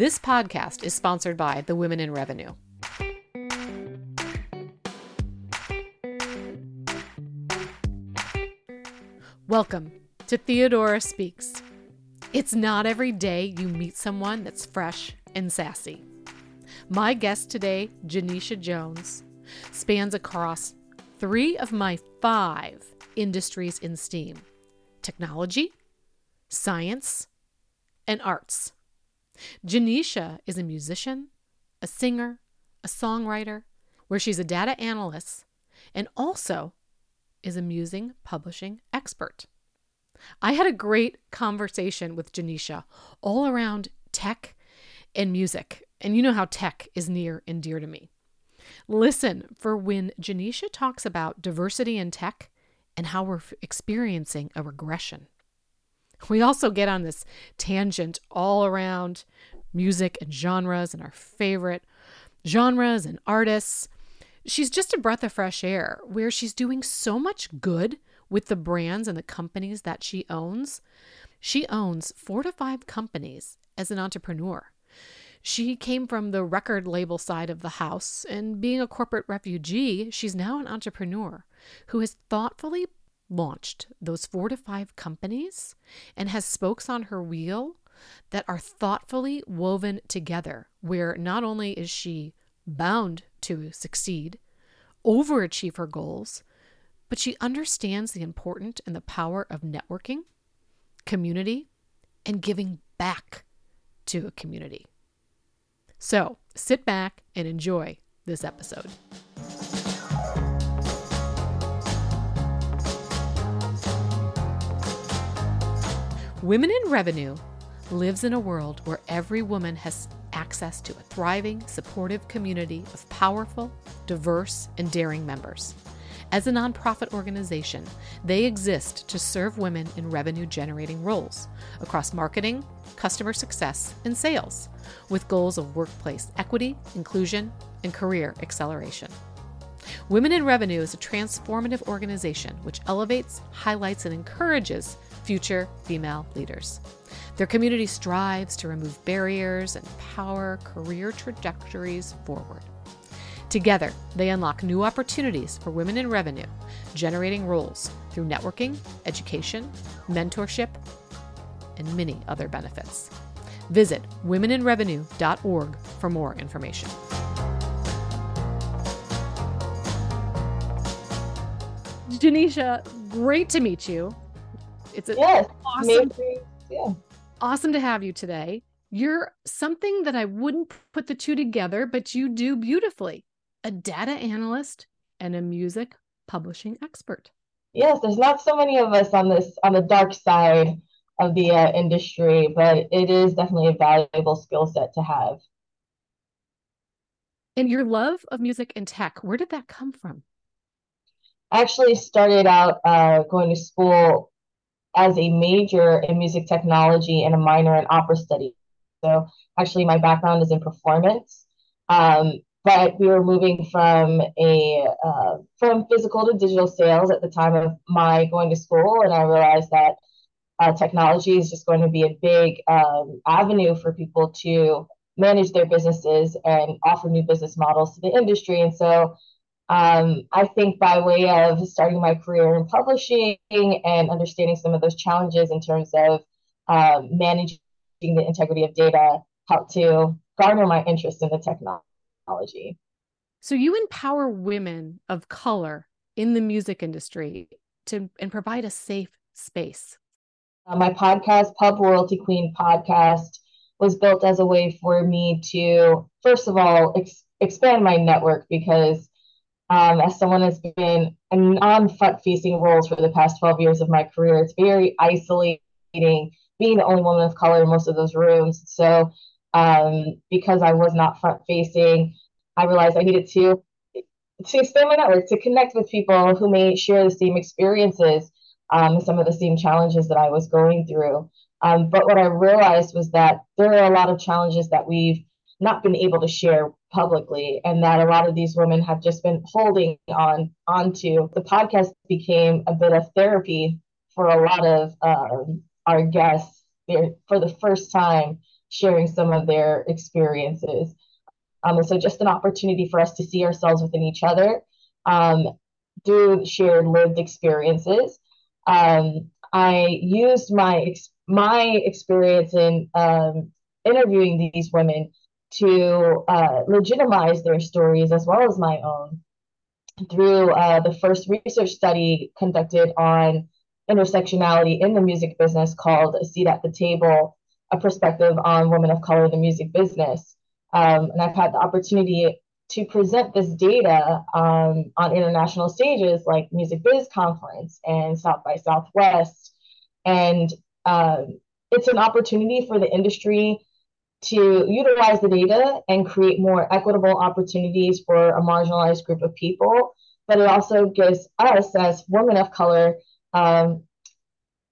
This podcast is sponsored by the Women in Revenue. Welcome to Theodora Speaks. It's not every day you meet someone that's fresh and sassy. My guest today, Janisha Jones, spans across three of my five industries in STEAM technology, science, and arts. Janisha is a musician, a singer, a songwriter, where she's a data analyst, and also is a musing publishing expert. I had a great conversation with Janisha all around tech and music, and you know how tech is near and dear to me. Listen for when Janisha talks about diversity in tech and how we're experiencing a regression. We also get on this tangent all around music and genres and our favorite genres and artists. She's just a breath of fresh air where she's doing so much good with the brands and the companies that she owns. She owns four to five companies as an entrepreneur. She came from the record label side of the house, and being a corporate refugee, she's now an entrepreneur who has thoughtfully launched those four to five companies and has spokes on her wheel that are thoughtfully woven together, where not only is she bound to succeed, overachieve her goals, but she understands the importance and the power of networking, community, and giving back to a community. So sit back and enjoy this episode. Women in Revenue lives in a world where every woman has access to a thriving, supportive community of powerful, diverse, and daring members. As a nonprofit organization, they exist to serve women in revenue generating roles across marketing, customer success, and sales, with goals of workplace equity, inclusion, and career acceleration. Women in Revenue is a transformative organization which elevates, highlights, and encourages future female leaders. Their community strives to remove barriers and power career trajectories forward. Together, they unlock new opportunities for women in revenue, generating roles through networking, education, mentorship, and many other benefits. Visit womeninrevenue.org for more information. Janisha, great to meet you. It's a yes, awesome, yeah. awesome to have you today. You're something that I wouldn't put the two together, but you do beautifully a data analyst, and a music publishing expert. Yes, there's not so many of us on this on the dark side of the uh, industry, but it is definitely a valuable skill set to have. And your love of music and tech, where did that come from? I actually started out uh, going to school as a major in music technology and a minor in opera study. So actually, my background is in performance. Um, but we were moving from a uh, from physical to digital sales at the time of my going to school, and I realized that uh, technology is just going to be a big um, avenue for people to manage their businesses and offer new business models to the industry. And so, um, I think by way of starting my career in publishing and understanding some of those challenges in terms of um, managing the integrity of data, helped to garner my interest in the technology technology. So you empower women of color in the music industry to and provide a safe space. Uh, my podcast, Pub Royalty Queen podcast, was built as a way for me to, first of all, ex- expand my network because um, as someone has been in non-front facing roles for the past 12 years of my career, it's very isolating being the only woman of color in most of those rooms. So um, because I was not front facing. I realized I needed to to expand my network, to connect with people who may share the same experiences, um, some of the same challenges that I was going through. Um, but what I realized was that there are a lot of challenges that we've not been able to share publicly, and that a lot of these women have just been holding on onto. The podcast became a bit of therapy for a lot of um, our guests for the first time sharing some of their experiences. Um, and so just an opportunity for us to see ourselves within each other um, through shared lived experiences. Um, I used my my experience in um, interviewing these women to uh, legitimize their stories as well as my own through uh, the first research study conducted on intersectionality in the music business called A Seat at the Table, a perspective on women of color in the music business. Um, and I've had the opportunity to present this data um, on international stages like Music Biz Conference and South by Southwest. And um, it's an opportunity for the industry to utilize the data and create more equitable opportunities for a marginalized group of people. But it also gives us, as women of color, um,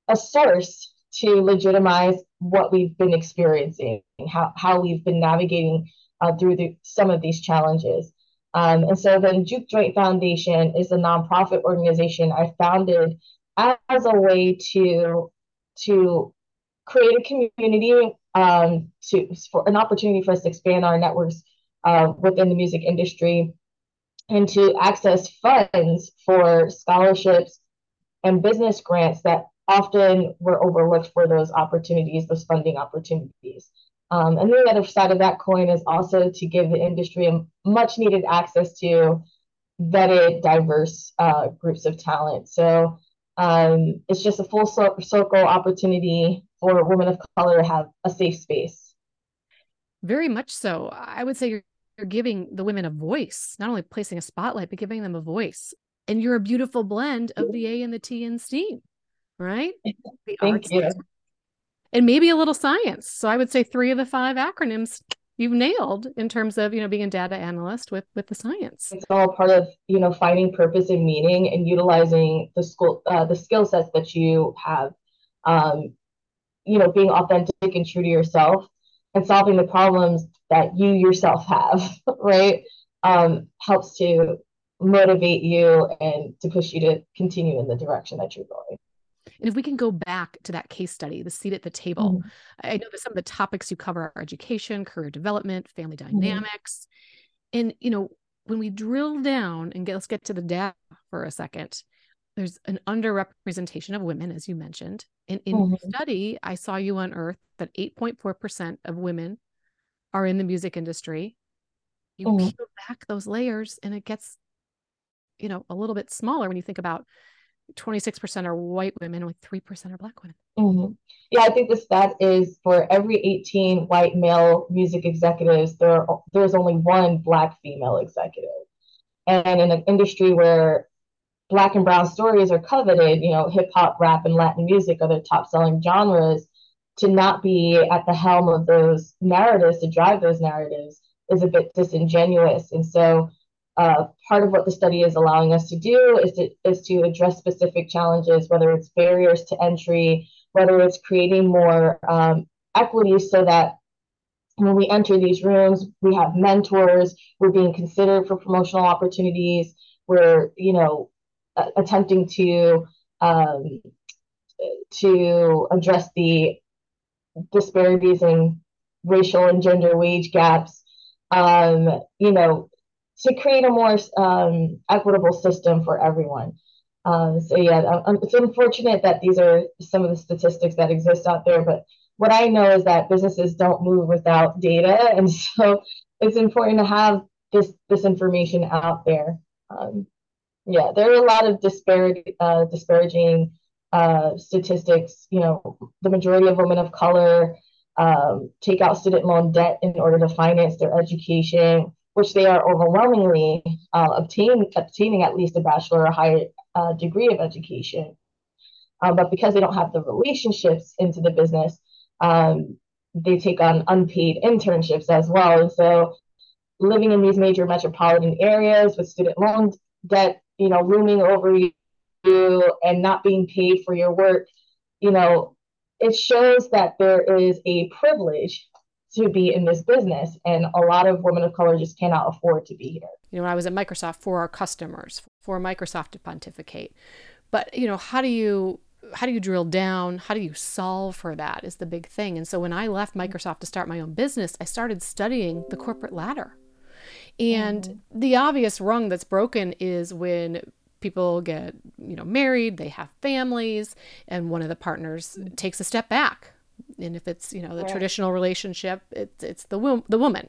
a source to legitimize what we've been experiencing, how, how we've been navigating uh, through the, some of these challenges. Um, and so the Juke Joint Foundation is a nonprofit organization I founded as a way to to create a community um, to for an opportunity for us to expand our networks uh, within the music industry and to access funds for scholarships and business grants that often were overlooked for those opportunities, those funding opportunities. Um, and the other side of that coin is also to give the industry a much needed access to vetted, diverse uh, groups of talent. So um, it's just a full circle opportunity for women of color to have a safe space. Very much so. I would say you're, you're giving the women a voice, not only placing a spotlight, but giving them a voice. And you're a beautiful blend of the A and the T in STEAM right? The Thank you. And maybe a little science. So I would say three of the five acronyms you've nailed in terms of you know being a data analyst with with the science. It's all part of you know finding purpose and meaning and utilizing the school uh, the skill sets that you have. Um, you know, being authentic and true to yourself and solving the problems that you yourself have, right? Um, helps to motivate you and to push you to continue in the direction that you're going. And if we can go back to that case study, the seat at the table, mm-hmm. I know that some of the topics you cover are education, career development, family mm-hmm. dynamics. Mm-hmm. And, you know, when we drill down and get, let's get to the data for a second, there's an underrepresentation of women, as you mentioned. And in mm-hmm. your study, I saw you unearth that 8.4% of women are in the music industry. You mm-hmm. peel back those layers and it gets, you know, a little bit smaller when you think about 26% are white women, only 3% are black women. Mm-hmm. Yeah, I think the stat is for every 18 white male music executives, there there's only one black female executive. And in an industry where black and brown stories are coveted, you know, hip hop, rap, and Latin music are the top selling genres, to not be at the helm of those narratives, to drive those narratives, is a bit disingenuous. And so uh, part of what the study is allowing us to do is to, is to address specific challenges, whether it's barriers to entry, whether it's creating more um, equity so that when we enter these rooms, we have mentors, we're being considered for promotional opportunities, we're, you know, attempting to um, to address the disparities in racial and gender wage gaps. Um, you know, to create a more um, equitable system for everyone. Um, so yeah, um, um, it's unfortunate that these are some of the statistics that exist out there, but what I know is that businesses don't move without data, and so it's important to have this this information out there. Um, yeah, there are a lot of disparity, uh, disparaging uh, statistics. You know, the majority of women of color um, take out student loan debt in order to finance their education which they are overwhelmingly uh, obtain, obtaining at least a bachelor or higher uh, degree of education. Um, but because they don't have the relationships into the business, um, they take on unpaid internships as well. And so living in these major metropolitan areas with student loan debt, you know, looming over you and not being paid for your work, you know, it shows that there is a privilege to be in this business and a lot of women of color just cannot afford to be here. You know, I was at Microsoft for our customers, for Microsoft to pontificate. But, you know, how do you how do you drill down? How do you solve for that is the big thing. And so when I left Microsoft to start my own business, I started studying the corporate ladder. And mm-hmm. the obvious rung that's broken is when people get, you know, married, they have families, and one of the partners mm-hmm. takes a step back. And if it's, you know, the right. traditional relationship, it's it's the wo- the woman.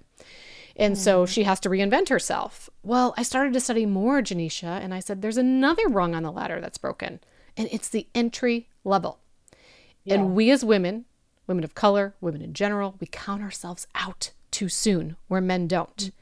And mm-hmm. so she has to reinvent herself. Well, I started to study more Janisha and I said there's another rung on the ladder that's broken and it's the entry level. Yeah. And we as women, women of color, women in general, we count ourselves out too soon where men don't. Mm-hmm.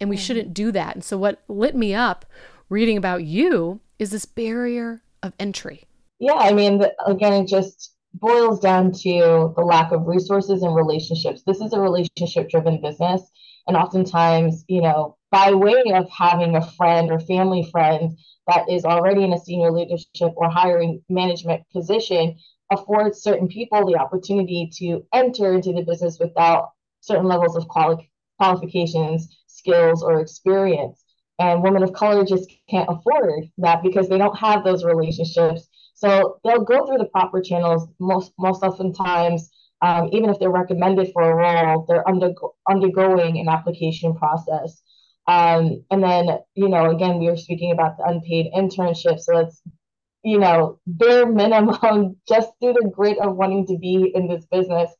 And we mm-hmm. shouldn't do that. And so, what lit me up reading about you is this barrier of entry. Yeah, I mean, again, it just boils down to the lack of resources and relationships. This is a relationship driven business. And oftentimes, you know, by way of having a friend or family friend that is already in a senior leadership or hiring management position affords certain people the opportunity to enter into the business without certain levels of quali- qualifications, skills, or experience. And women of color just can't afford that because they don't have those relationships. So they'll go through the proper channels most most oftentimes. Um, even if they're recommended for a role, they're undergo- undergoing an application process. Um, and then, you know, again, we were speaking about the unpaid internship. So it's, you know, bare minimum, just through the grit of wanting to be in this business,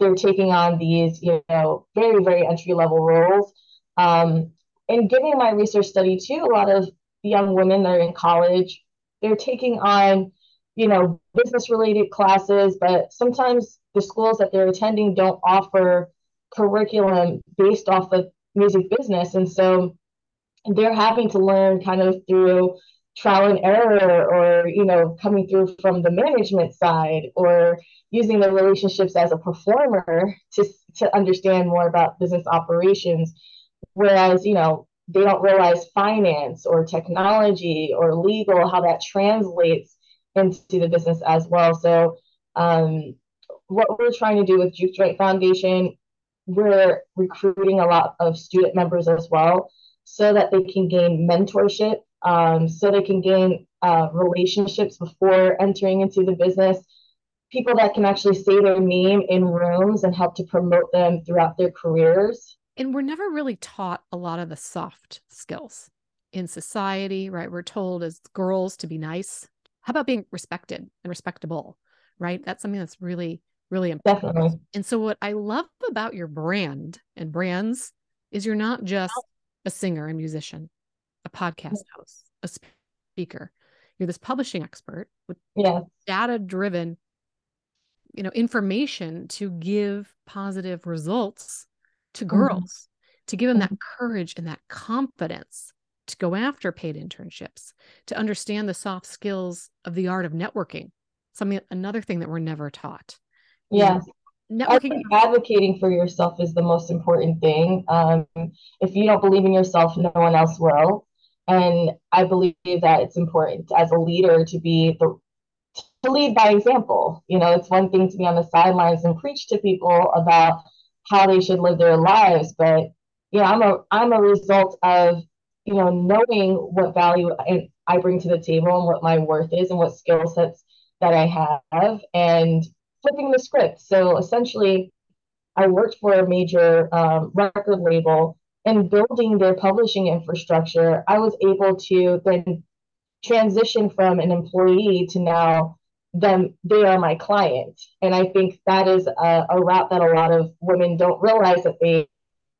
they're taking on these, you know, very, very entry level roles. Um, and given my research study too, a lot of young women that are in college, they're taking on, you know, business related classes, but sometimes the schools that they're attending don't offer curriculum based off of music business. And so they're having to learn kind of through trial and error or, you know, coming through from the management side or using their relationships as a performer to, to understand more about business operations. Whereas, you know, they don't realize finance or technology or legal, how that translates into the business as well. So, um, what we're trying to do with Juke Joint Foundation we're recruiting a lot of student members as well so that they can gain mentorship, um, so they can gain uh, relationships before entering into the business, people that can actually say their name in rooms and help to promote them throughout their careers. And we're never really taught a lot of the soft skills in society, right? We're told as girls to be nice. How about being respected and respectable, right? That's something that's really really important. Definitely. And so, what I love about your brand and brands is you're not just a singer and musician, a mm. podcast host, a speaker. You're this publishing expert with yeah. data driven, you know, information to give positive results to mm-hmm. girls, mm-hmm. to give them mm-hmm. that courage and that confidence to go after paid internships, to understand the soft skills of the art of networking. Something another thing that we're never taught. Yes. Networking. advocating for yourself is the most important thing. Um, if you don't believe in yourself, no one else will. And I believe that it's important as a leader to be the to lead by example. You know, it's one thing to be on the sidelines and preach to people about how they should live their lives, but you know, I'm a I'm a result of you know knowing what value I bring to the table and what my worth is and what skill sets that I have, and flipping the script. So essentially, I worked for a major um, record label and building their publishing infrastructure. I was able to then transition from an employee to now them they are my client. And i think that is a, a route that a lot of women don't realize that they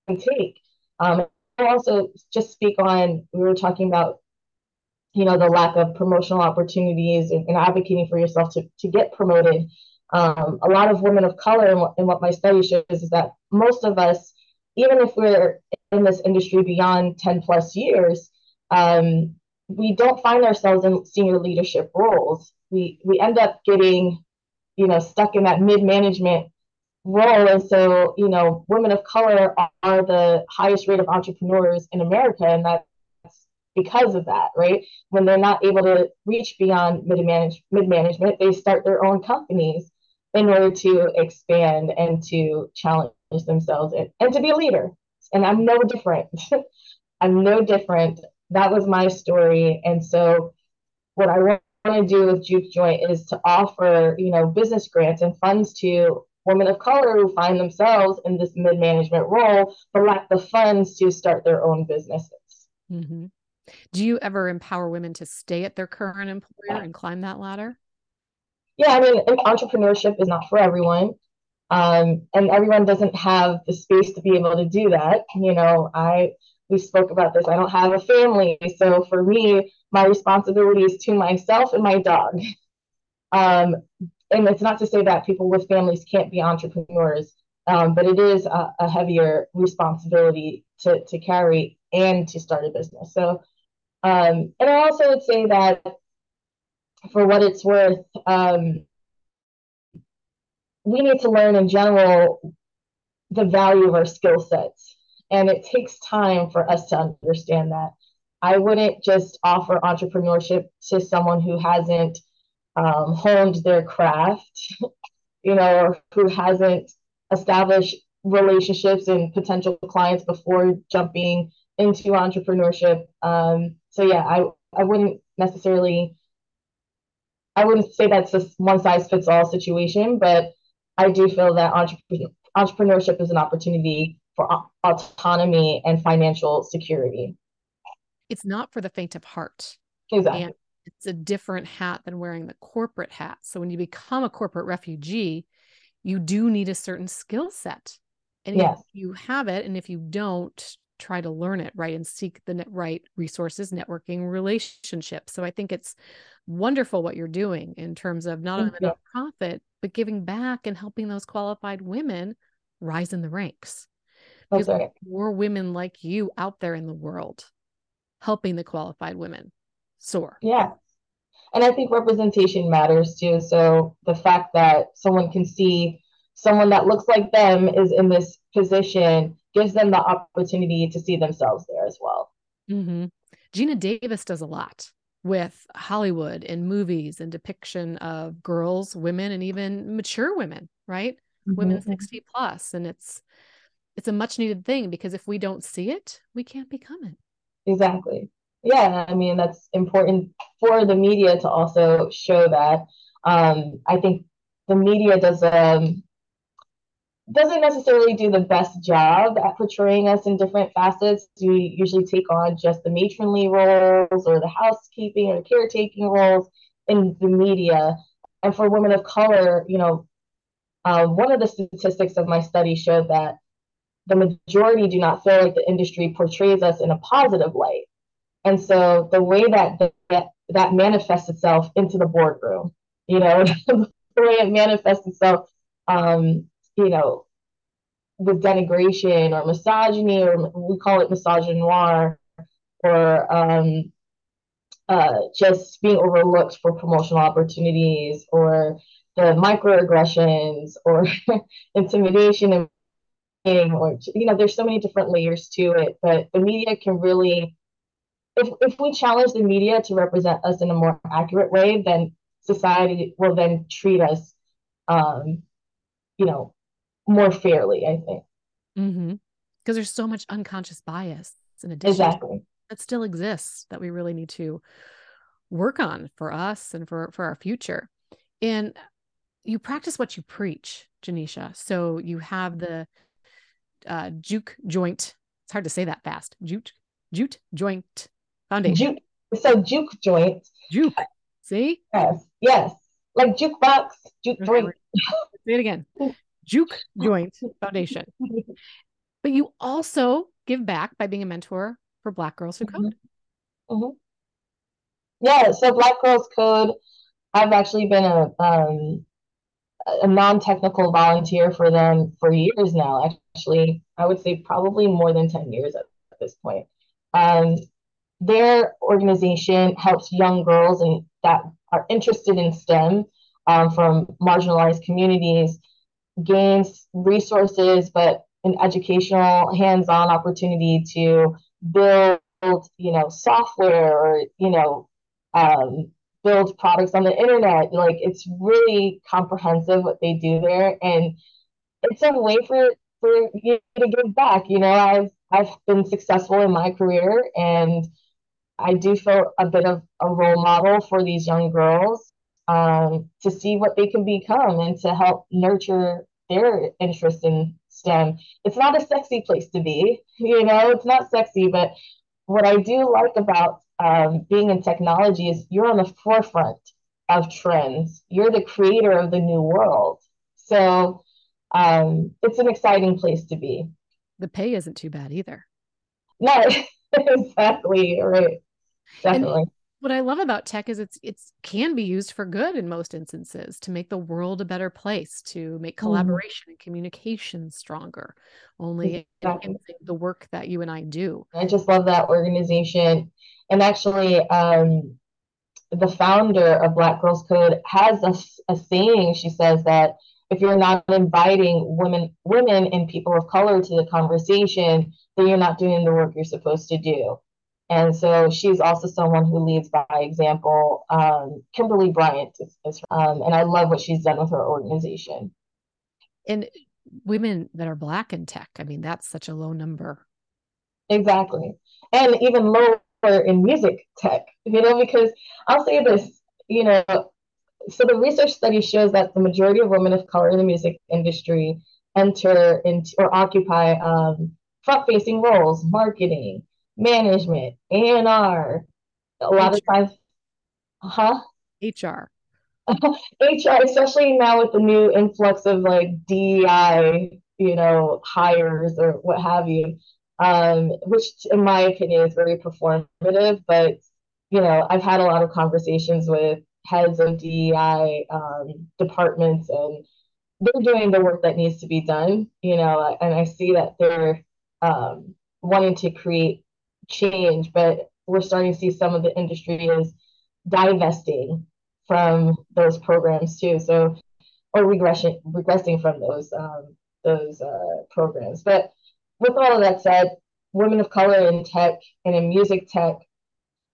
can take. Um, I also just speak on we were talking about you know the lack of promotional opportunities and, and advocating for yourself to, to get promoted. Um, a lot of women of color, and what, and what my study shows is that most of us, even if we're in this industry beyond 10 plus years, um, we don't find ourselves in senior leadership roles. We we end up getting, you know, stuck in that mid management role. And so, you know, women of color are the highest rate of entrepreneurs in America. And that's because of that, right? When they're not able to reach beyond mid manage mid management, they start their own companies in order to expand and to challenge themselves and, and to be a leader. And I'm no different. I'm no different. That was my story. And so what I to do with Juke Joint is to offer, you know, business grants and funds to women of color who find themselves in this mid-management role but lack the funds to start their own businesses. Mm-hmm. Do you ever empower women to stay at their current employer yeah. and climb that ladder? Yeah, I mean, entrepreneurship is not for everyone. Um, and everyone doesn't have the space to be able to do that. You know, I we spoke about this. I don't have a family, so for me, my responsibility is to myself and my dog. Um, and it's not to say that people with families can't be entrepreneurs, um, but it is a, a, heavier responsibility to, to carry and to start a business. So, um, and I also would say that for what it's worth, um, we need to learn in general the value of our skill sets. And it takes time for us to understand that. I wouldn't just offer entrepreneurship to someone who hasn't um, honed their craft, you know, or who hasn't established relationships and potential clients before jumping into entrepreneurship. Um, so yeah, I I wouldn't necessarily I wouldn't say that's a one size fits all situation, but I do feel that entrepreneur, entrepreneurship is an opportunity for autonomy and financial security. It's not for the faint of heart. Exactly. And it's a different hat than wearing the corporate hat. So when you become a corporate refugee, you do need a certain skill set. And yes. if you have it, and if you don't, try to learn it, right? And seek the right resources, networking, relationships. So I think it's wonderful what you're doing in terms of not only the profit, but giving back and helping those qualified women rise in the ranks. Because right. more women like you out there in the world helping the qualified women soar. Yeah. And I think representation matters too. So the fact that someone can see someone that looks like them is in this position gives them the opportunity to see themselves there as well. Mm-hmm. Geena Davis does a lot with Hollywood and movies and depiction of girls, women, and even mature women, right? Mm-hmm. Women 60 plus. And it's it's a much needed thing because if we don't see it, we can't become it. Exactly yeah, I mean, that's important for the media to also show that. Um, I think the media does um, doesn't necessarily do the best job at portraying us in different facets. We usually take on just the matronly roles or the housekeeping or caretaking roles in the media. And for women of color, you know, um, one of the statistics of my study showed that the majority do not feel like the industry portrays us in a positive light. And so the way that that, that manifests itself into the boardroom, you know, the way it manifests itself, um, you know, with denigration or misogyny, or we call it misogynoir, or um, uh, just being overlooked for promotional opportunities, or the microaggressions, or intimidation, and or you know, there's so many different layers to it. But the media can really if if we challenge the media to represent us in a more accurate way, then society will then treat us, um, you know, more fairly. I think. Mm-hmm. Because there's so much unconscious bias in addition exactly that still exists that we really need to work on for us and for for our future. And you practice what you preach, Janisha. So you have the uh, juke joint. It's hard to say that fast. Juke, jute joint Foundation. Juke, so juke joint. Juke. See? Yes. Yes. Like jukebox, juke joint. Say it again. Juke Joint Foundation. But you also give back by being a mentor for Black Girls Who Code. Mm-hmm. Mm-hmm. Yeah, so Black Girls Code, I've actually been a um, a non-technical volunteer for them for years now. Actually, I would say probably more than 10 years at, at this point. Um, their organization helps young girls and that are interested in STEM um, from marginalized communities gains resources, but an educational hands-on opportunity to build, you know, software or, you know, um, build products on the internet. Like it's really comprehensive what they do there. And it's a way for for you to give back. You know, I've I've been successful in my career and I do feel a bit of a role model for these young girls um, to see what they can become and to help nurture their interest in STEM. It's not a sexy place to be, you know, it's not sexy, but what I do like about um, being in technology is you're on the forefront of trends. You're the creator of the new world. So um, it's an exciting place to be. The pay isn't too bad either. No, exactly. Right. Definitely. And what I love about tech is it's it's can be used for good in most instances to make the world a better place, to make mm-hmm. collaboration mm. and communication stronger. Only exactly. the work that you and I do. I just love that organization. And actually, um, the founder of Black Girls Code has a, a saying. She says that if you're not inviting women women and people of color to the conversation, then you're not doing the work you're supposed to do. And so she's also someone who leads by example. Um, Kimberly Bryant is, is um, and I love what she's done with her organization. And women that are black in tech, I mean, that's such a low number. Exactly. And even lower in music tech, you know, because I'll say this, you know, so the research study shows that the majority of women of color in the music industry enter into or occupy um, front-facing roles, marketing, management, A&R. A lot of times, huh? HR. HR, especially now with the new influx of like DEI, you know, hires or what have you, um, which in my opinion is very performative. But you know, I've had a lot of conversations with heads of DEI um, departments, and they're doing the work that needs to be done. You know, and I see that they're um, wanting to create change, but we're starting to see some of the industry is divesting from those programs too. So, or regression, regressing from those um, those uh, programs. But with all of that said, women of color in tech and in music tech,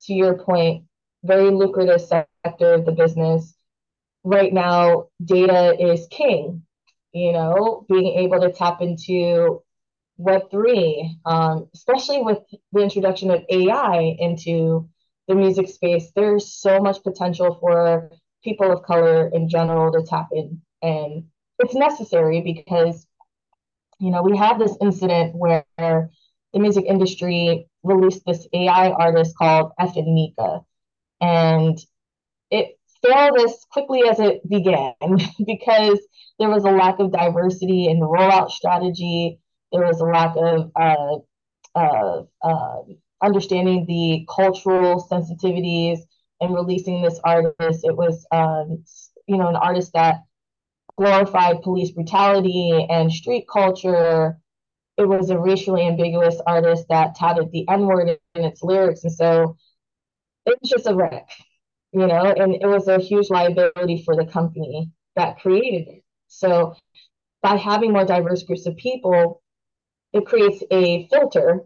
to your point, very lucrative sector of the business. Right now, data is king. You know, being able to tap into Web3, um, especially with the introduction of AI into the music space, there's so much potential for people of color in general to tap in. And it's necessary because, you know, we have this incident where the music industry released this AI artist called FN Meka. And it failed as quickly as it began because there was a lack of diversity in the rollout strategy there was a lack of uh, uh, uh, understanding the cultural sensitivities and releasing this artist. It was, um, you know, an artist that glorified police brutality and street culture. It was a racially ambiguous artist that touted the N word in its lyrics. And so it was just a wreck, you know, and it was a huge liability for the company that created it. So by having more diverse groups of people, it creates a filter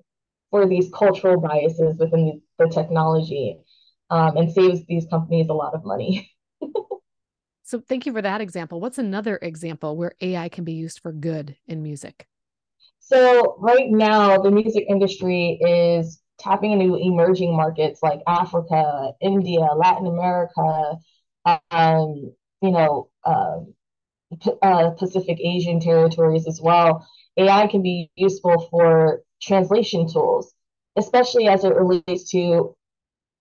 for these cultural biases within the, the technology um, and saves these companies a lot of money. so, thank you for that example. What's another example where AI can be used for good in music? So, right now, the music industry is tapping into emerging markets like Africa, India, Latin America, um, you know, uh, uh, Pacific Asian territories as well. AI can be useful for translation tools, especially as it relates to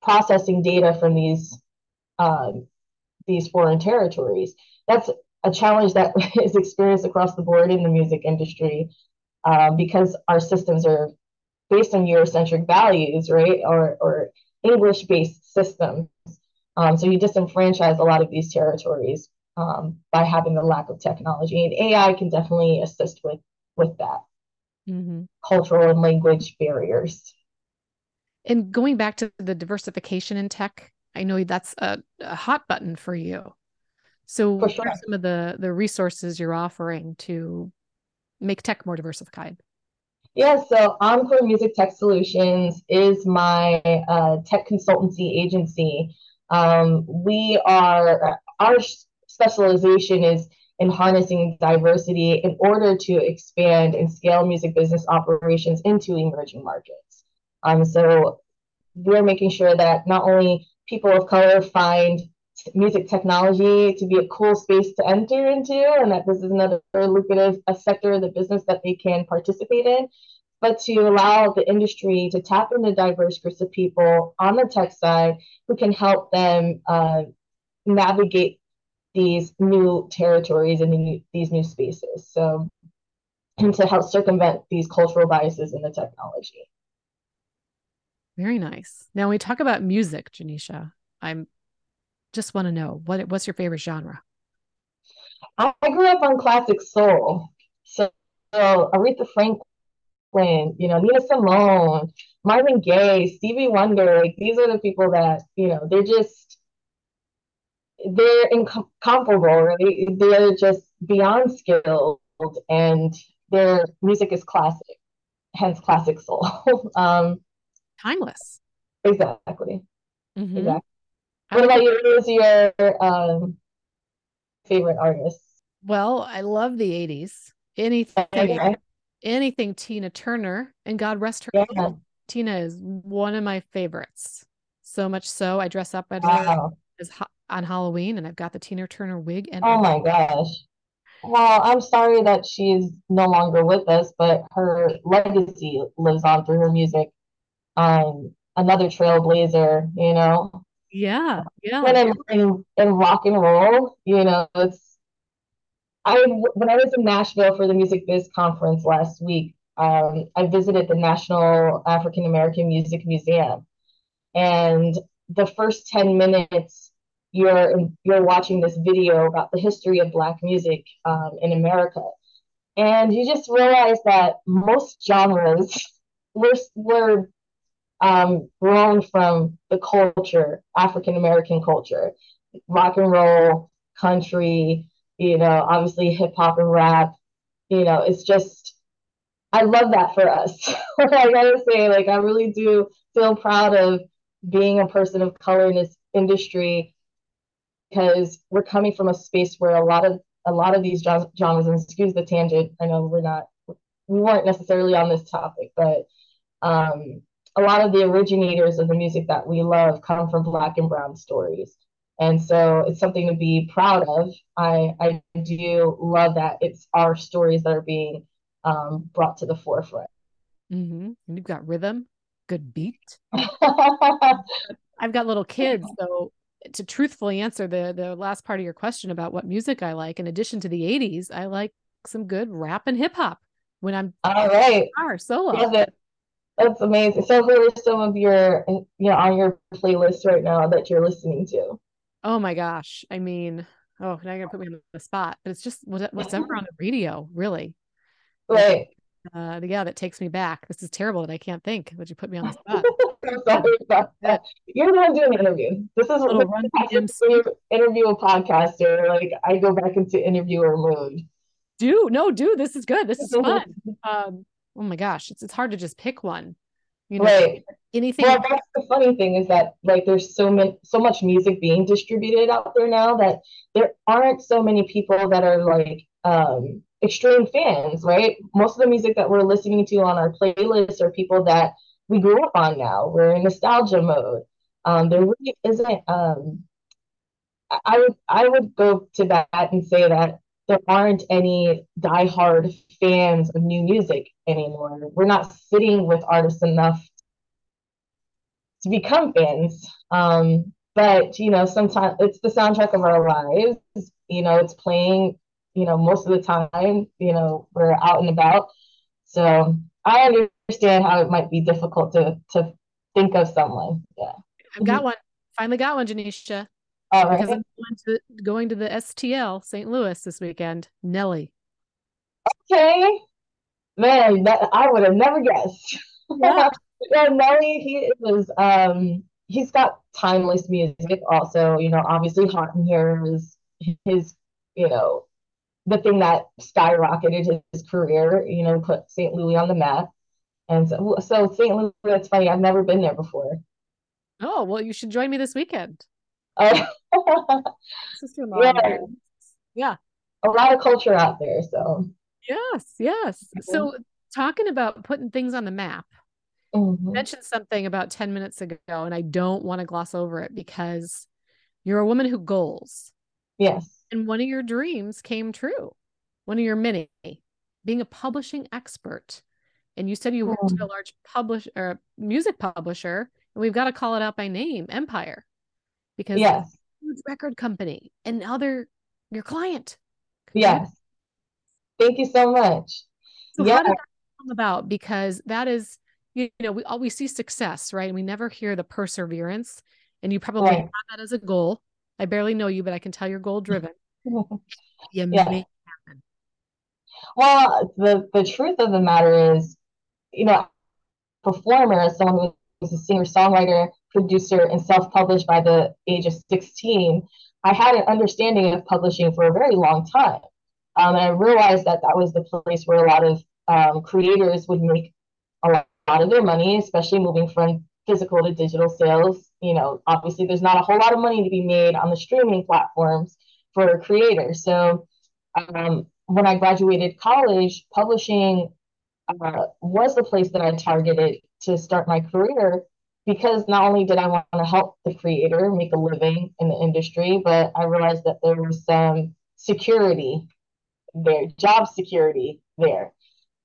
processing data from these um, these foreign territories. That's a challenge that is experienced across the board in the music industry uh, because our systems are based on Eurocentric values, right, or or English-based systems. Um, so you disenfranchise a lot of these territories um, by having the lack of technology, and AI can definitely assist with with that mm-hmm. cultural and language barriers. And going back to the diversification in tech, I know that's a, a hot button for you. So, For what are some of the the resources you're offering to make tech more diversified? Yeah, so Encore Music Tech Solutions is my uh, tech consultancy agency. Um, we are, our specialization is in harnessing diversity in order to expand and scale music business operations into emerging markets. Um, so we're making sure that not only people of color find music technology to be a cool space to enter into, and that this is another lucrative a sector of the business that they can participate in, but to allow the industry to tap into diverse groups of people on the tech side who can help them uh, navigate these new territories and the, these new spaces. So, and to help circumvent these cultural biases in the technology. Very nice. Now, we talk about music, Janisha, I'm just want to know what what's your favorite genre? I grew up on classic soul, so, so Aretha Franklin, you know, Nina Simone, Marvin Gaye, Stevie Wonder, like these are the people that you know they're just they're incomparable. They they're just beyond skilled, and their music is classic, hence classic soul. um, Timeless. Exactly. Mm-hmm. Exactly. What about you? Who's your um, favorite artist? Well, I love the '80s. Anything, okay. anything Tina Turner, and God rest her yeah. Tina is one of my favorites. So much so, I dress up as wow. as on Halloween, and I've got the Tina Turner wig. And oh my gosh! Well, I'm sorry that she's no longer with us, but her legacy lives on through her music. Um, another trailblazer, you know. Yeah, yeah. When in, in, in rock and roll, you know, it's I when I was in Nashville for the Music Biz conference last week, um, I visited the National African American Music Museum, and the first ten minutes you're you're watching this video about the history of Black music um, in America, and you just realize that most genres were were um, grown from the culture, African American culture, rock and roll, country, you know, obviously hip hop and rap. You know, it's just, I love that for us. I gotta say, like, I really do feel proud of being a person of color in this industry because we're coming from a space where a lot of a lot of these genres, and excuse the tangent, I know we're not, we weren't necessarily on this topic, but um, a lot of the originators of the music that we love come from black and brown stories. And so it's something to be proud of. I i do love that it's our stories that are being um, brought to the forefront. Mm-hmm. and you've got rhythm good beat. I've got little kids so to truthfully answer the the last part of your question about what music i like in addition to the 80s i like some good rap and hip-hop when i'm all right guitar solo love it that's amazing. So who are some of your you know on your playlist right now that you're listening to? Oh my gosh. I mean, oh, now you're gonna put me on the spot, but it's just what's ever on the radio, really. Right. Uh, yeah, that takes me back. This is terrible that I can't think, Would you put me on the spot. Sorry about that. You're one doing interview. This is what run interview a podcaster. Like I go back into interviewer mode. Do no, do this is good. This is fun. um, oh my gosh, it's it's hard to just pick one. You know, right. Anything. Well, that's the funny thing is that like there's so many so much music being distributed out there now that there aren't so many people that are like um extreme fans, right? Most of the music that we're listening to on our playlists are people that we grew up on now. We're in nostalgia mode. Um, there really isn't um I would I would go to that and say that there aren't any diehard fans of new music anymore. We're not sitting with artists enough to become fans. Um, but you know, sometimes it's the soundtrack of our lives. You know, it's playing. You know, most of the time, you know, we're out and about. So I understand how it might be difficult to to think of someone. Yeah, I've got one. Finally got one, Janisha. All right. Because I'm going to, going to the STL St. Louis this weekend. Nelly. Okay. Man, that, I would have never guessed. Yeah. yeah, Nelly, he is um he's got timeless music also, you know, obviously Hot in Here is, his, you know, the thing that skyrocketed his career, you know, put St. Louis on the map. And so, so St. Louis, that's funny. I've never been there before. Oh, well, you should join me this weekend. Uh, Yeah. yeah. A lot of culture out there. So, yes, yes. Mm-hmm. So, talking about putting things on the map, mm-hmm. mentioned something about 10 minutes ago, and I don't want to gloss over it because you're a woman who goals. Yes. And one of your dreams came true. One of your many, being a publishing expert. And you said you worked hmm. at a large publish or music publisher, and we've got to call it out by name, Empire. Because yes. huge record company. And now they're your client. Yes. Thank you so much. So yeah. how did that come about? Because that is you know, we always see success, right? And we never hear the perseverance. And you probably right. have that as a goal. I barely know you, but I can tell you're goal driven. You yeah. make happen. Well, the the truth of the matter is, you know, performer, someone who's a singer, songwriter, producer, and self published by the age of 16, I had an understanding of publishing for a very long time. Um, and I realized that that was the place where a lot of um, creators would make a lot of their money, especially moving from physical to digital sales. You know, obviously there's not a whole lot of money to be made on the streaming platforms for creators. So um, when I graduated college, publishing uh, was the place that I targeted to start my career because not only did I want to help the creator make a living in the industry, but I realized that there was some security there, job security there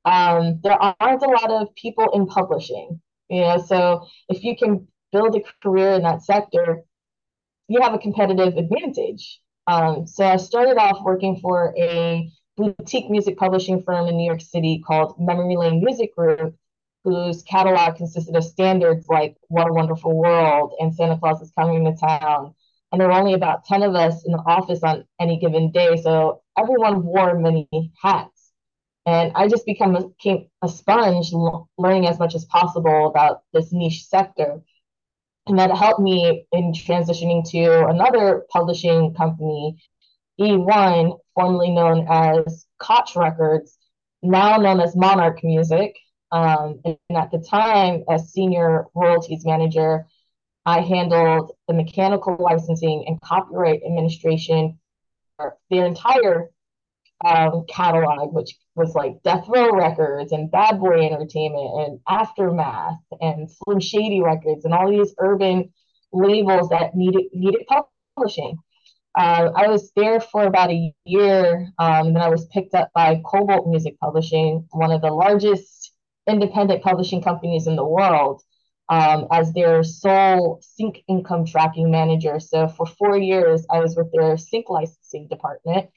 um, there aren't a lot of people in publishing. You know, so if you can build a career in that sector, you have a competitive advantage. Um, so I started off working for a boutique music publishing firm in New York City called Memory Lane Music Group, whose catalog consisted of standards like What a Wonderful World and Santa Claus is Coming to Town. And there were only about 10 of us in the office on any given day. So everyone wore many hats. And I just become a, became a sponge, learning as much as possible about this niche sector. And that helped me in transitioning to another publishing company, E1, formerly known as Koch Records, now known as MNRK Music. Um, and at the time, as senior royalties manager, I handled the mechanical licensing and copyright administration for their entire um, catalog, which was like Death Row Records and Bad Boy Entertainment and Aftermath and Slim Shady Records and all these urban labels that needed needed publishing. Uh, I was there for about a year, um, and then I was picked up by Kobalt Music Publishing, one of the largest independent publishing companies in the world, um, as their sole sync income tracking manager. So for four years, I was with their sync licensing department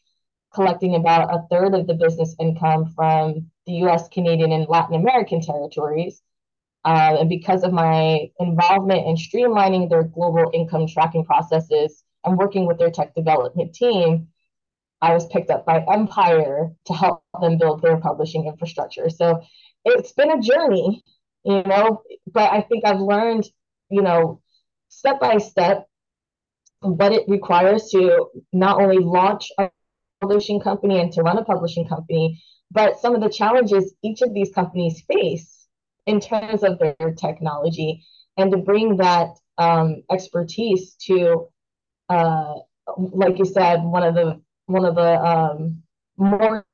collecting about a third of the business income from the US, Canadian, and Latin American territories. Uh, and because of my involvement in streamlining their global income tracking processes and working with their tech development team, I was picked up by Empire to help them build their publishing infrastructure. So it's been a journey, you know, but I think I've learned, you know, step by step what it requires to not only launch a publishing company and to run a publishing company, but some of the challenges each of these companies face in terms of their technology and to bring that um, expertise to, uh, like you said, one of the one of the um, more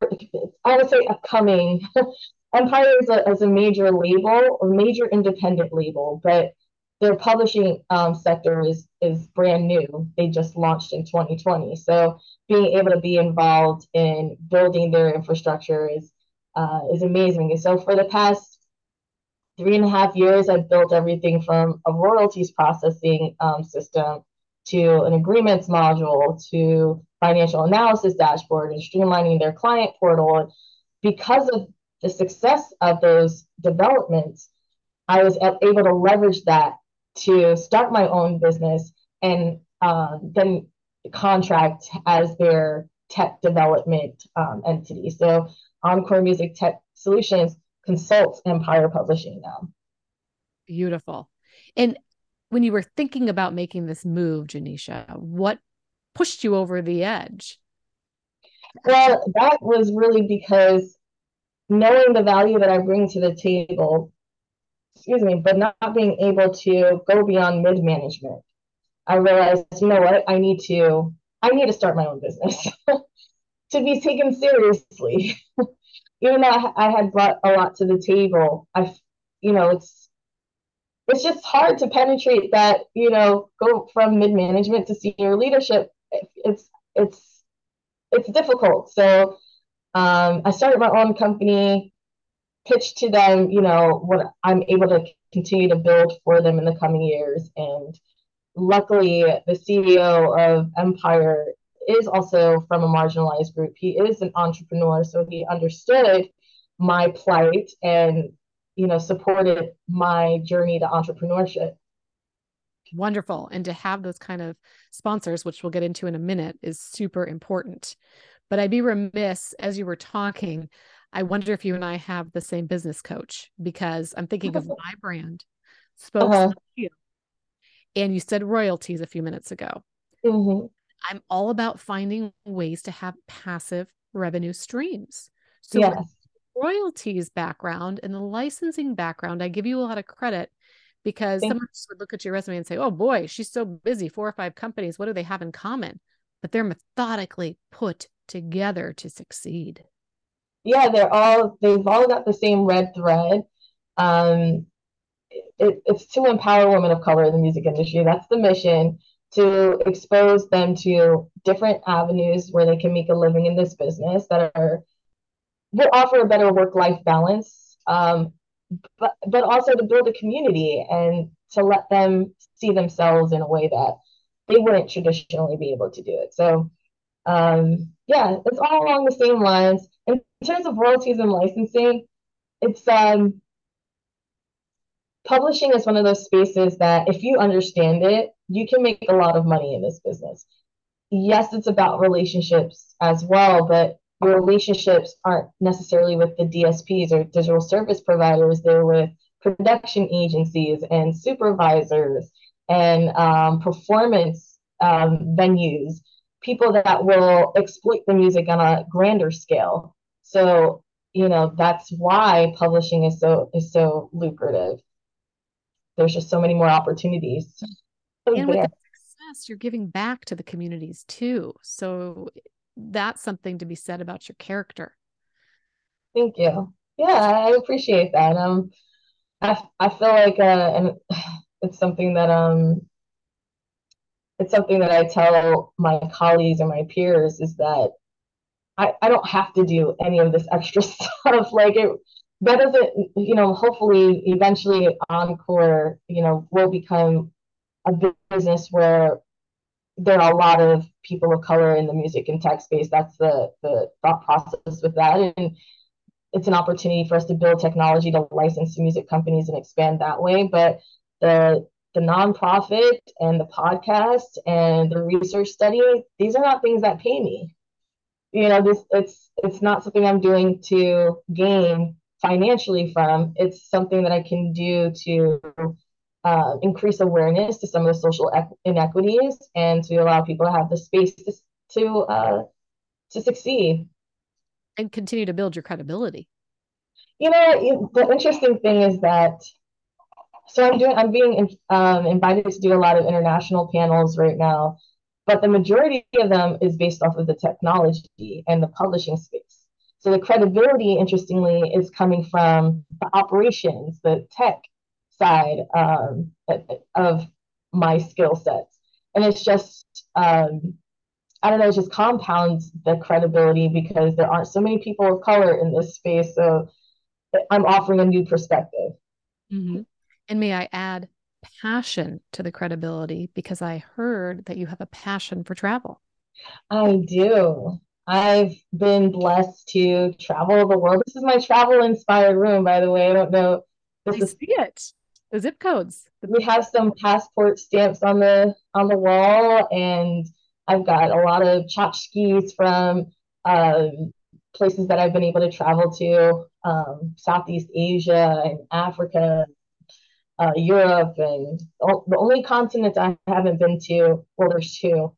I would say upcoming. Empire is a, is a major label, a major independent label, but their publishing um, sector is is brand new. They just launched in 2020. So being able to be involved in building their infrastructure is uh, is amazing. And so for the past three and a half years, I've built everything from a royalties processing um, system to an agreements module to financial analysis dashboard and streamlining their client portal. Because of the success of those developments, I was able to leverage that to start my own business and uh, then contract as their tech development um, entity. So Encore Music Tech Solutions consults Empire Publishing now. Beautiful. And when you were thinking about making this move, Janisha, what pushed you over the edge? Well, that was really because knowing the value that I bring to the table, excuse me, but not being able to go beyond mid management. I realized, you know what, I need to I need to start my own business to be taken seriously. Even though I had brought a lot to the table, I, you know, it's it's just hard to penetrate that, you know, go from mid management to senior leadership. It's it's it's difficult. So um, I started my own company, pitched to them, you know, what I'm able to continue to build for them in the coming years. And luckily, the CEO of Empire is also from a marginalized group. He is an entrepreneur, so he understood my plight and you know supported my journey to entrepreneurship. Wonderful. And to have those kind of sponsors, which we'll get into in a minute, is super important. But I'd be remiss as you were talking. I wonder if you and I have the same business coach because I'm thinking of my brand, Spokes uh-huh. you. And you said royalties a few minutes ago. Mm-hmm. I'm all about finding ways to have passive revenue streams. So, yes. royalties background and the licensing background, I give you a lot of credit because someone would look at your resume and say, oh boy, she's so busy, four or five companies. What do they have in common? But they're methodically put together to succeed. Yeah, they're all, they've all got the same red thread. Um, it, it's to empower women of color in the music industry. That's the mission to expose them to different avenues where they can make a living in this business that are will offer a better work life balance, um, but but also to build a community and to let them see themselves in a way that they wouldn't traditionally be able to do it. So um, yeah, it's all along the same lines. In terms of royalties and licensing, it's um, publishing is one of those spaces that if you understand it, you can make a lot of money in this business. Yes, it's about relationships as well, but your relationships aren't necessarily with the DSPs or digital service providers. They're with production agencies and supervisors and um, performance um, venues, people that will exploit the music on a grander scale. So, you know, that's why publishing is so is so lucrative. There's just so many more opportunities. And with the success you're giving back to the communities too. So that's something to be said about your character. Thank you. Yeah i appreciate that. Um i, I feel like uh and it's something that um it's something that i tell my colleagues and my peers is that I, I don't have to do any of this extra stuff like it that doesn't you know hopefully eventually encore you know will become a business where there are a lot of people of color in the music and tech space. That's the the thought process with that, and it's an opportunity for us to build technology to license to music companies and expand that way. But the the nonprofit and the podcast and the research study, these are not things that pay me. You know, this it's it's not something I'm doing to gain financially from. It's something that I can do to uh, increase awareness to some of the social inequities and to allow people to have the space to to, uh, to succeed and continue to build your credibility. You know, the interesting thing is that so I'm doing I'm being um, invited to do a lot of international panels right now, but the majority of them is based off of the technology and the publishing space. So the credibility, interestingly, is coming from the operations, the tech, side um, of my skill sets. And it's just, um, I don't know, it just compounds the credibility because there aren't so many people of color in this space. So I'm offering a new perspective. Mm-hmm. And may I add passion to the credibility because I heard that you have a passion for travel. I do. I've been blessed to travel the world. This is my travel inspired room, by the way. I don't know. This I is, see it the zip codes. We have some passport stamps on the on the wall, and I've got a lot of tchotchkes from um, places that I've been able to travel to, um, Southeast Asia and Africa, uh, Europe, and the only continent I haven't been to. Well, there's two.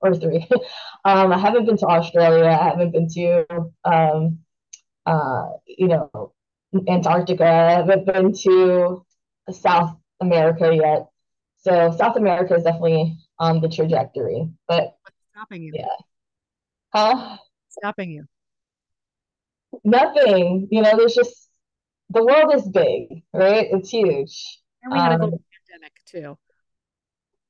or three. um, I haven't been to Australia. I haven't been to, um, uh, you know, Antarctica. I haven't been to South America yet. So South America is definitely on the trajectory. But what's stopping you? Yeah. Huh? Stopping you? Nothing. You know, there's just the world is big, right? It's huge. And we had a global um, pandemic too.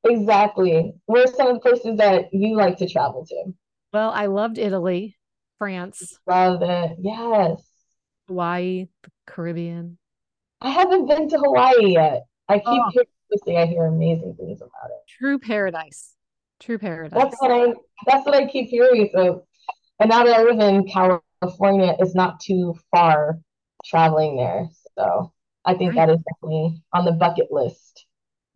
Exactly. Where are some of the places that you like to travel to? Well, I loved Italy, France. Love it. Yes. Hawaii, the Caribbean. I haven't been to Hawaii yet. I keep oh. hearing I hear amazing things about it. True paradise. True paradise. That's what I that's what I keep hearing. So and now that I live in California, it's not too far traveling there. So I think right. that is definitely on the bucket list.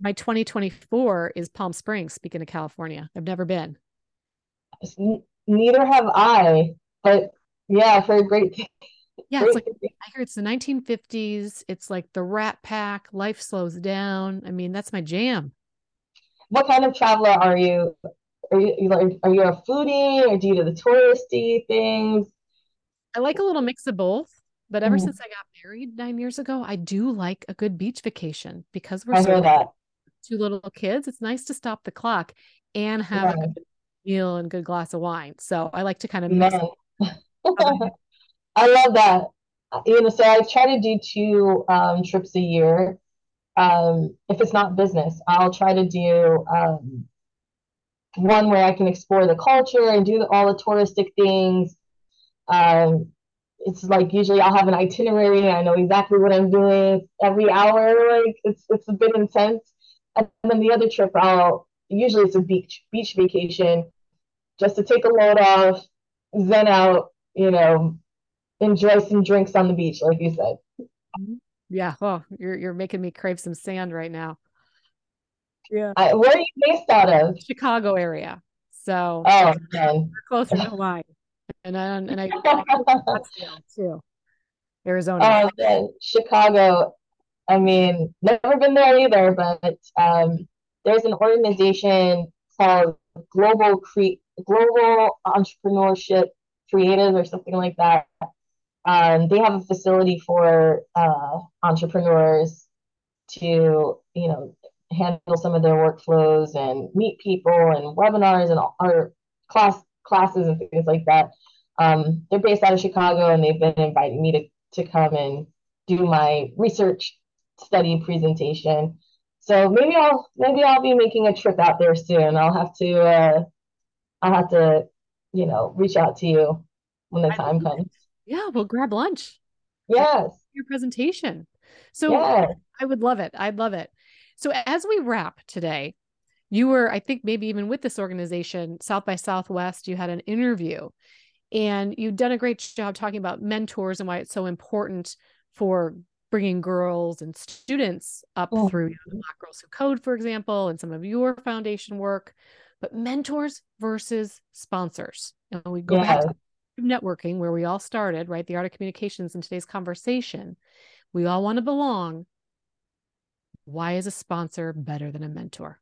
My 2024 is Palm Springs, speaking of California. I've never been. Neither have I, but yeah, I've heard great. Yeah, it's like I hear it's the 1950s. It's like the Rat Pack. Life slows down. I mean, that's my jam. What kind of traveler are you? Are you are you a foodie or do you do the touristy things? I like a little mix of both. But ever mm. since I got married nine years ago, I do like a good beach vacation because we're so two little kids. It's nice to stop the clock and have yeah. a good meal and good glass of wine. So I like to kind of mix. I love that. You know, so I try to do two um, trips a year. Um, if it's not business, I'll try to do um, one where I can explore the culture and do all the touristic things. Um, it's like usually I'll have an itinerary. And I know exactly what I'm doing every hour. Like it's it's a bit intense. And then the other trip, I'll usually it's a beach beach vacation, just to take a load off, zen out, you know, enjoy some drinks on the beach, like you said. Mm-hmm. Yeah. Oh, you're you're making me crave some sand right now. Yeah. I, where are you based out of? Chicago area. So oh, man. we're closer to Hawaii. And I and I too. Arizona. Oh, Chicago. I mean, never been there either, but um, there's an organization called Global Cre- Global Entrepreneurship Creative or something like that. Um, they have a facility for uh, entrepreneurs to, you know, handle some of their workflows and meet people and webinars and our class classes and things like that. Um, they're based out of Chicago and they've been inviting me to, to come and do my research study presentation. So maybe I'll maybe I'll be making a trip out there soon. I'll have to uh, I'll have to, you know, reach out to you when the time comes. Yeah, we'll grab lunch. Yes. Your presentation. So yes. I would love it. I'd love it. So as we wrap today, you were, I think, maybe even with this organization, South by Southwest, you had an interview and you've done a great job talking about mentors and why it's so important for bringing girls and students up oh. through you know, Black Girls Who Code, for example, and some of your foundation work. But mentors versus sponsors. And we go yeah. back to networking where we all started, right? The art of communications in today's conversation. We all want to belong. Why is a sponsor better than a mentor?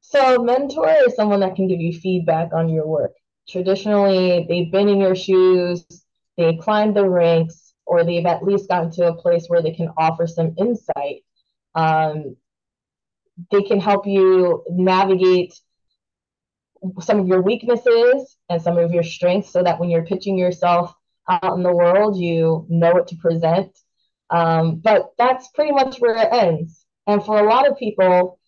So, a mentor is someone that can give you feedback on your work traditionally they've been in your shoes, they climbed the ranks, or they've at least gotten to a place where they can offer some insight. Um, they can help you navigate some of your weaknesses and some of your strengths so that when you're pitching yourself out in the world, you know what to present. Um, but that's pretty much where it ends. And for a lot of people,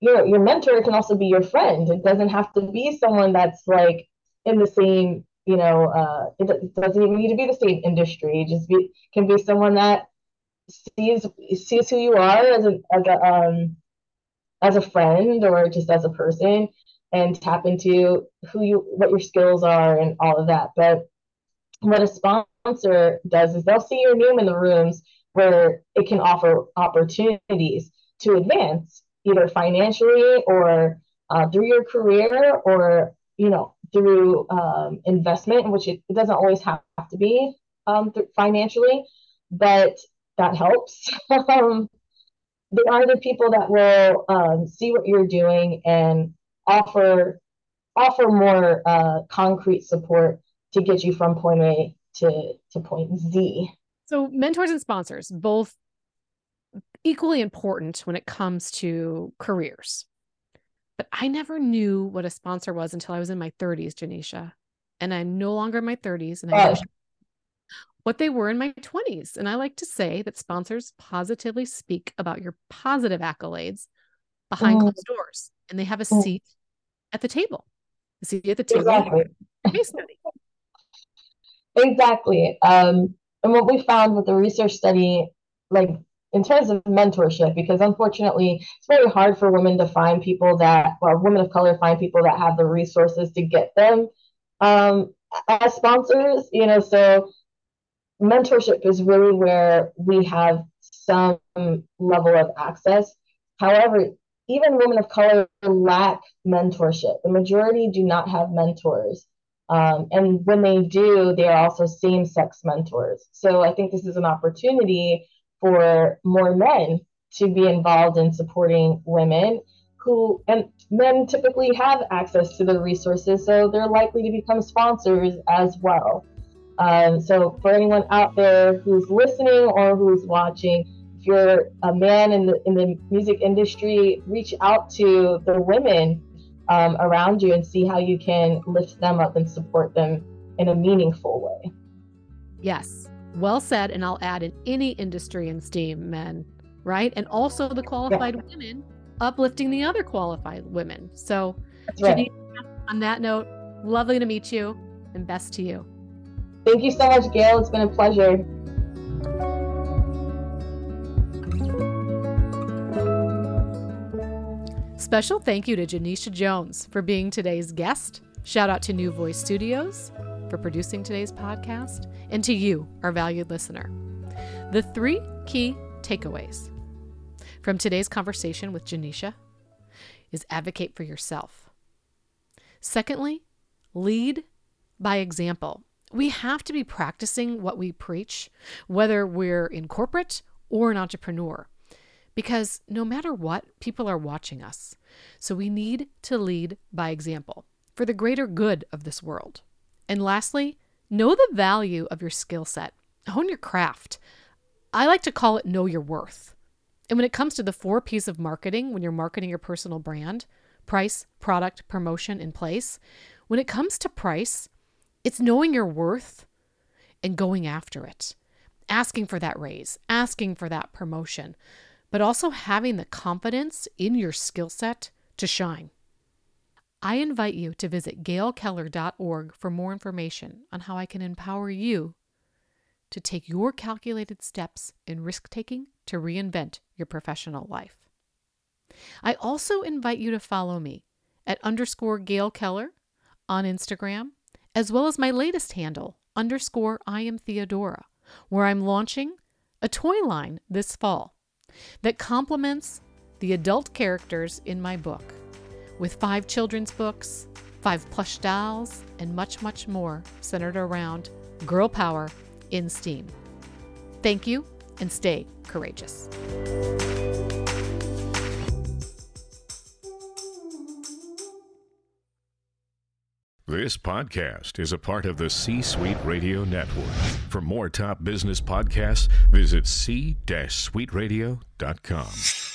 your your mentor can also be your friend. It doesn't have to be someone that's like in the same, you know, uh, it doesn't even need to be the same industry. Just be can be someone that sees sees who you are as a as a um as a friend or just as a person and tap into who you what your skills are and all of that. But what a sponsor does is they'll see your name in the rooms where it can offer opportunities to advance either financially or uh, through your career or you know through um, investment, which it, it, doesn't always have to be um, financially, but that helps. um, there are the people that will um, see what you're doing and offer offer more uh, concrete support to get you from point A to, to point Z. So, mentors and sponsors, both equally important when it comes to careers. But I never knew what a sponsor was until I was in my 30s, Janisha. And I'm no longer in my 30s. And I what they were in my 20s. And I like to say that sponsors positively speak about your positive accolades behind mm. closed doors, and they have a mm. seat at the table. A seat at the table. Exactly. Case study. exactly. Um, and what we found with the research study, like in terms of mentorship, because unfortunately it's very hard for women to find people that, well, women of color find people that have the resources to get them um, as sponsors. You know, so mentorship is really where we have some level of access. However, even women of color lack mentorship. The majority do not have mentors. Um, and when they do, they are also same sex mentors. So I think this is an opportunity for more men to be involved in supporting women who, and men typically have access to the resources, so they're likely to become sponsors as well. Um, so for anyone out there who's listening or who's watching, if you're a man in the in the music industry, reach out to the women um, around you and see how you can lift them up and support them in a meaningful way. Yes, well said. And I'll add in any industry in STEAM, men, right? And also the qualified yeah. women uplifting the other qualified women. So, right. on that note, lovely to meet you and best to you. Thank you so much, Gail. It's been a pleasure. Special thank you to Janisha Jones for being today's guest. Shout out to New Voice Studios for producing today's podcast, and to you, our valued listener. The three key takeaways from today's conversation with Janisha is advocate for yourself. Secondly, lead by example we have to be practicing what we preach, whether we're in corporate or an entrepreneur, because no matter what, people are watching us. So we need to lead by example for the greater good of this world. And lastly, know the value of your skill set, hone your craft. I like to call it know your worth. And when it comes to the four P's of marketing, when you're marketing your personal brand price, product, promotion, and place when it comes to price, it's knowing your worth and going after it, asking for that raise, asking for that promotion, but also having the confidence in your skill set to shine. I invite you to visit gailkeller.org for more information on how I can empower you to take your calculated steps in risk taking to reinvent your professional life. I also invite you to follow me at underscore Gail Keller on Instagram as well as my latest handle, underscore I am Theodora, where I'm launching a toy line this fall that complements the adult characters in my book with five children's books, five plush dolls, and much, much more centered around girl power in STEAM. Thank you and stay courageous. This podcast is a part of the C Suite Radio Network. For more top business podcasts, visit c-suiteradio.com.